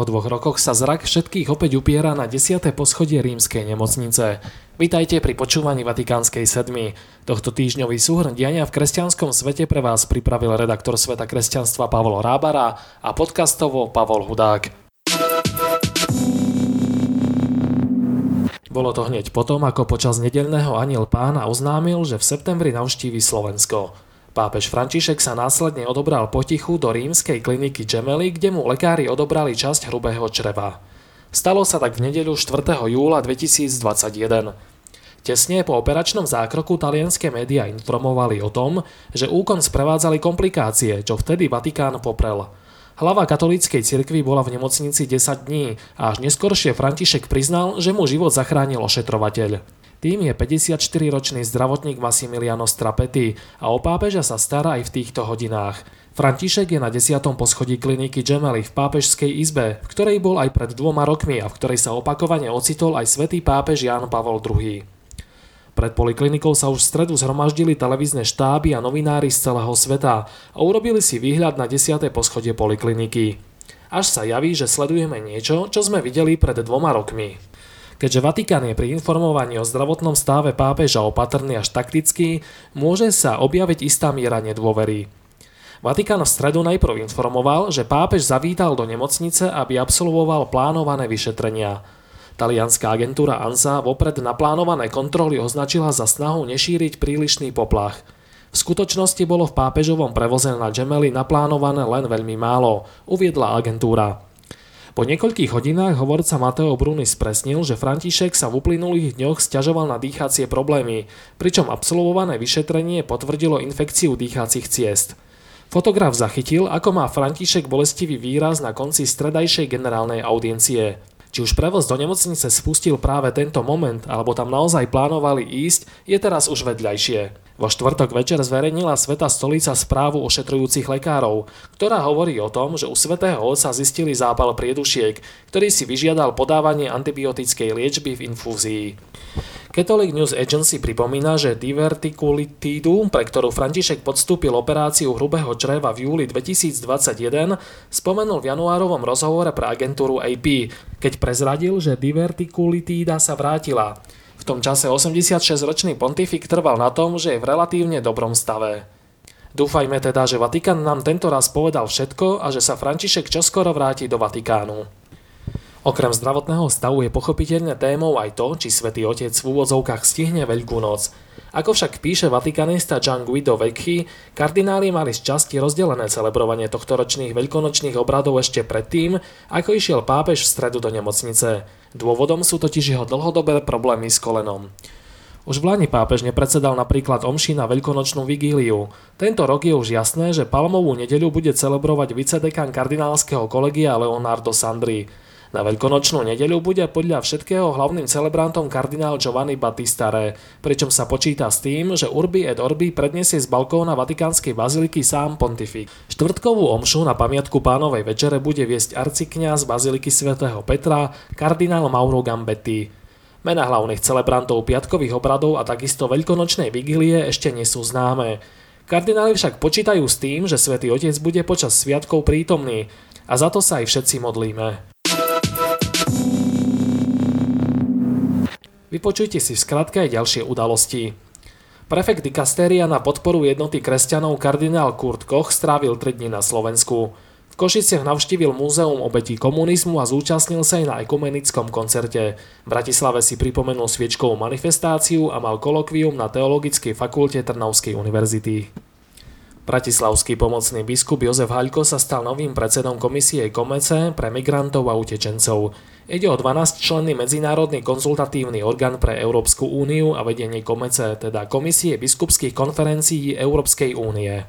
Po dvoch rokoch sa zrak všetkých opäť upiera na 10. poschodie rímskej nemocnice. Vítajte pri počúvaní Vatikánskej sedmy. Tohto týždňový súhrn diania v kresťanskom svete pre vás pripravil redaktor Sveta kresťanstva Pavol Rábara a podcastovo Pavol Hudák. Bolo to hneď potom, ako počas nedelného aniel pána oznámil, že v septembri navštívi Slovensko. Pápež František sa následne odobral potichu do rímskej kliniky Gemelli, kde mu lekári odobrali časť hrubého čreva. Stalo sa tak v nedeľu 4. júla 2021. Tesne po operačnom zákroku talianské médiá informovali o tom, že úkon sprevádzali komplikácie, čo vtedy Vatikán poprel. Hlava katolíckej cirkvi bola v nemocnici 10 dní a až neskoršie František priznal, že mu život zachránil ošetrovateľ. Tým je 54-ročný zdravotník Massimiliano Strapety a o pápeža sa stará aj v týchto hodinách. František je na 10. poschodí kliniky Gemelli v pápežskej izbe, v ktorej bol aj pred dvoma rokmi a v ktorej sa opakovane ocitol aj svätý pápež Jan Pavol II. Pred poliklinikou sa už v stredu zhromaždili televízne štáby a novinári z celého sveta a urobili si výhľad na 10. poschodie polikliniky. Až sa javí, že sledujeme niečo, čo sme videli pred dvoma rokmi. Keďže Vatikán je pri informovaní o zdravotnom stave pápeža opatrný až taktický, môže sa objaviť istá miera nedôvery. Vatikán v stredu najprv informoval, že pápež zavítal do nemocnice, aby absolvoval plánované vyšetrenia. Talianská agentúra ANSA vopred naplánované kontroly označila za snahu nešíriť prílišný poplach. V skutočnosti bolo v pápežovom prevoze na Gemelli naplánované len veľmi málo, uviedla agentúra. Po niekoľkých hodinách hovorca Mateo Bruni spresnil, že František sa v uplynulých dňoch stiažoval na dýchacie problémy, pričom absolvované vyšetrenie potvrdilo infekciu dýchacích ciest. Fotograf zachytil, ako má František bolestivý výraz na konci stredajšej generálnej audiencie. Či už prevoz do nemocnice spustil práve tento moment, alebo tam naozaj plánovali ísť, je teraz už vedľajšie. Vo štvrtok večer zverejnila Sveta stolica správu ošetrujúcich lekárov, ktorá hovorí o tom, že u Svetého Otca zistili zápal priedušiek, ktorý si vyžiadal podávanie antibiotickej liečby v infúzii. Catholic News Agency pripomína, že divertikulitídu, pre ktorú František podstúpil operáciu hrubého čreva v júli 2021, spomenul v januárovom rozhovore pre agentúru AP, keď prezradil, že divertikulitída sa vrátila. V tom čase 86-ročný pontifik trval na tom, že je v relatívne dobrom stave. Dúfajme teda, že Vatikán nám tento raz povedal všetko a že sa František čoskoro vráti do Vatikánu. Okrem zdravotného stavu je pochopiteľne témou aj to, či svätý Otec v úvodzovkách stihne Veľkú noc. Ako však píše vatikanista Gian Guido Vecchi, kardináli mali z časti rozdelené celebrovanie tohto ročných veľkonočných obradov ešte predtým, ako išiel pápež v stredu do nemocnice. Dôvodom sú totiž jeho dlhodobé problémy s kolenom. Už v Lani pápež nepredsedal napríklad omši na veľkonočnú vigíliu. Tento rok je už jasné, že palmovú nedeľu bude celebrovať vicedekan kardinálskeho kolegia Leonardo Sandri. Na veľkonočnú nedeľu bude podľa všetkého hlavným celebrantom kardinál Giovanni Battista pričom sa počíta s tým, že Urbi et Orbi predniesie z balkóna Vatikánskej baziliky sám pontifik. Štvrtkovú omšu na pamiatku pánovej večere bude viesť arcikňaz baziliky svätého Petra, kardinál Mauro Gambetti. Mena hlavných celebrantov piatkových obradov a takisto veľkonočnej vigílie ešte nie sú známe. Kardináli však počítajú s tým, že svätý Otec bude počas sviatkov prítomný a za to sa aj všetci modlíme. Vypočujte si v skratke aj ďalšie udalosti. Prefekt dikastéria na podporu jednoty kresťanov kardinál Kurt Koch strávil 3 dní na Slovensku. V Košiciach navštívil Múzeum obetí komunizmu a zúčastnil sa aj na ekumenickom koncerte. V Bratislave si pripomenul sviečkovú manifestáciu a mal kolokvium na Teologickej fakulte Trnavskej univerzity. Bratislavský pomocný biskup Jozef Haľko sa stal novým predsedom komisie Komece pre migrantov a utečencov. Ide o 12-členný medzinárodný konzultatívny orgán pre Európsku úniu a vedenie Komece, teda Komisie biskupských konferencií Európskej únie.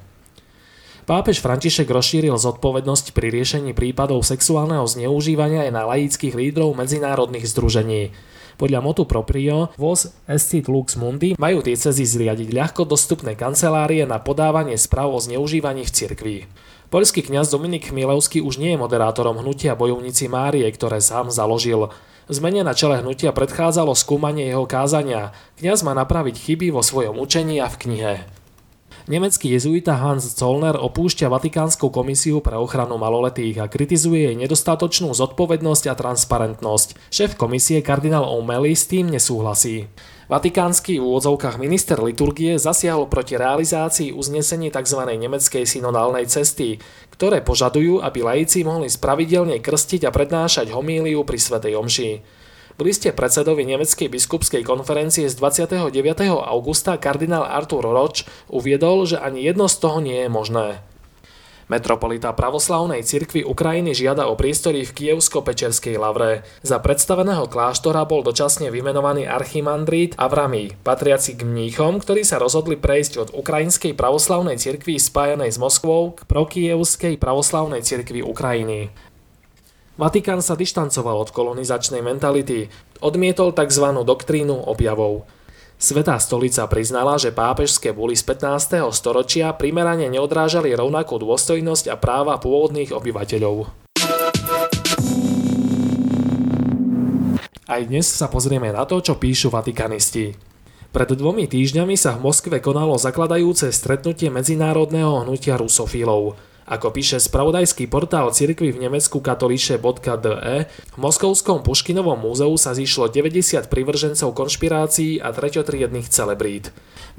Pápež František rozšíril zodpovednosť pri riešení prípadov sexuálneho zneužívania aj na laických lídrov medzinárodných združení. Podľa motu proprio VOS Estit Lux Mundi majú diecezy zriadiť ľahko dostupné kancelárie na podávanie správ o zneužívaní v cirkvi. Poľský kňaz Dominik Chmielevský už nie je moderátorom hnutia Bojovníci Márie, ktoré sám založil. Zmene na čele hnutia predchádzalo skúmanie jeho kázania. Kňaz má napraviť chyby vo svojom učení a v knihe. Nemecký jezuita Hans Zollner opúšťa Vatikánsku komisiu pre ochranu maloletých a kritizuje jej nedostatočnú zodpovednosť a transparentnosť. Šéf komisie kardinál O'Malley s tým nesúhlasí. Vatikánsky v úvodzovkách minister liturgie zasiahol proti realizácii uznesení tzv. nemeckej synodálnej cesty, ktoré požadujú, aby laici mohli spravidelne krstiť a prednášať homíliu pri Svetej Omši. V liste predsedovi Nemeckej biskupskej konferencie z 29. augusta kardinál Artur Roč uviedol, že ani jedno z toho nie je možné. Metropolita pravoslavnej cirkvi Ukrajiny žiada o priestory v Kievsko-Pečerskej lavre. Za predstaveného kláštora bol dočasne vymenovaný archimandrít Avrami, patriaci k mníchom, ktorí sa rozhodli prejsť od Ukrajinskej pravoslavnej cirkvi spájanej s Moskvou k prokievskej pravoslavnej cirkvi Ukrajiny. Vatikán sa dištancoval od kolonizačnej mentality, odmietol tzv. doktrínu objavov. Svetá stolica priznala, že pápežské buly z 15. storočia primerane neodrážali rovnakú dôstojnosť a práva pôvodných obyvateľov. Aj dnes sa pozrieme na to, čo píšu vatikanisti. Pred dvomi týždňami sa v Moskve konalo zakladajúce stretnutie medzinárodného hnutia rusofilov – ako píše spravodajský portál cirkvy v Nemecku katolíše.de, v Moskovskom Puškinovom múzeu sa zišlo 90 privržencov konšpirácií a treťotriedných celebrít.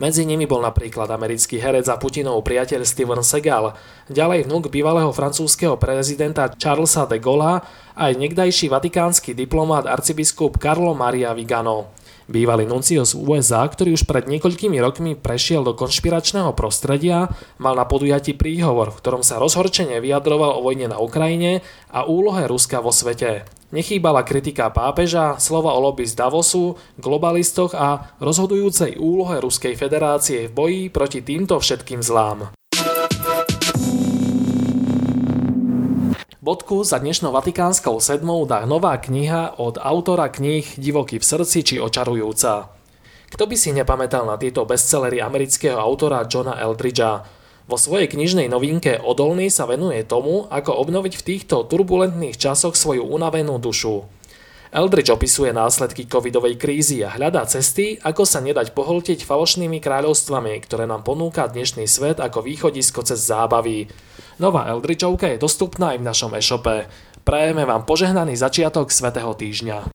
Medzi nimi bol napríklad americký herec a Putinov priateľ Steven Segal, ďalej vnúk bývalého francúzského prezidenta Charlesa de Gaulle a aj nekdajší vatikánsky diplomát arcibiskup Carlo Maria Vigano. Bývalý nuncius USA, ktorý už pred niekoľkými rokmi prešiel do konšpiračného prostredia, mal na podujatí príhovor, v ktorom sa rozhorčene vyjadroval o vojne na Ukrajine a úlohe Ruska vo svete. Nechýbala kritika pápeža, slova o lobby z Davosu, globalistoch a rozhodujúcej úlohe Ruskej federácie v boji proti týmto všetkým zlám. Bodku za dnešnou vatikánskou sedmou dá nová kniha od autora kníh Divoký v srdci či Očarujúca. Kto by si nepamätal na tieto bestsellery amerického autora Johna Eldridgea? Vo svojej knižnej novinke Odolný sa venuje tomu, ako obnoviť v týchto turbulentných časoch svoju unavenú dušu. Eldridge opisuje následky covidovej krízy a hľadá cesty, ako sa nedať pohltiť falošnými kráľovstvami, ktoré nám ponúka dnešný svet ako východisko cez zábavy. Nová Eldridgeovka je dostupná aj v našom e-shope. Prajeme vám požehnaný začiatok svätého týždňa.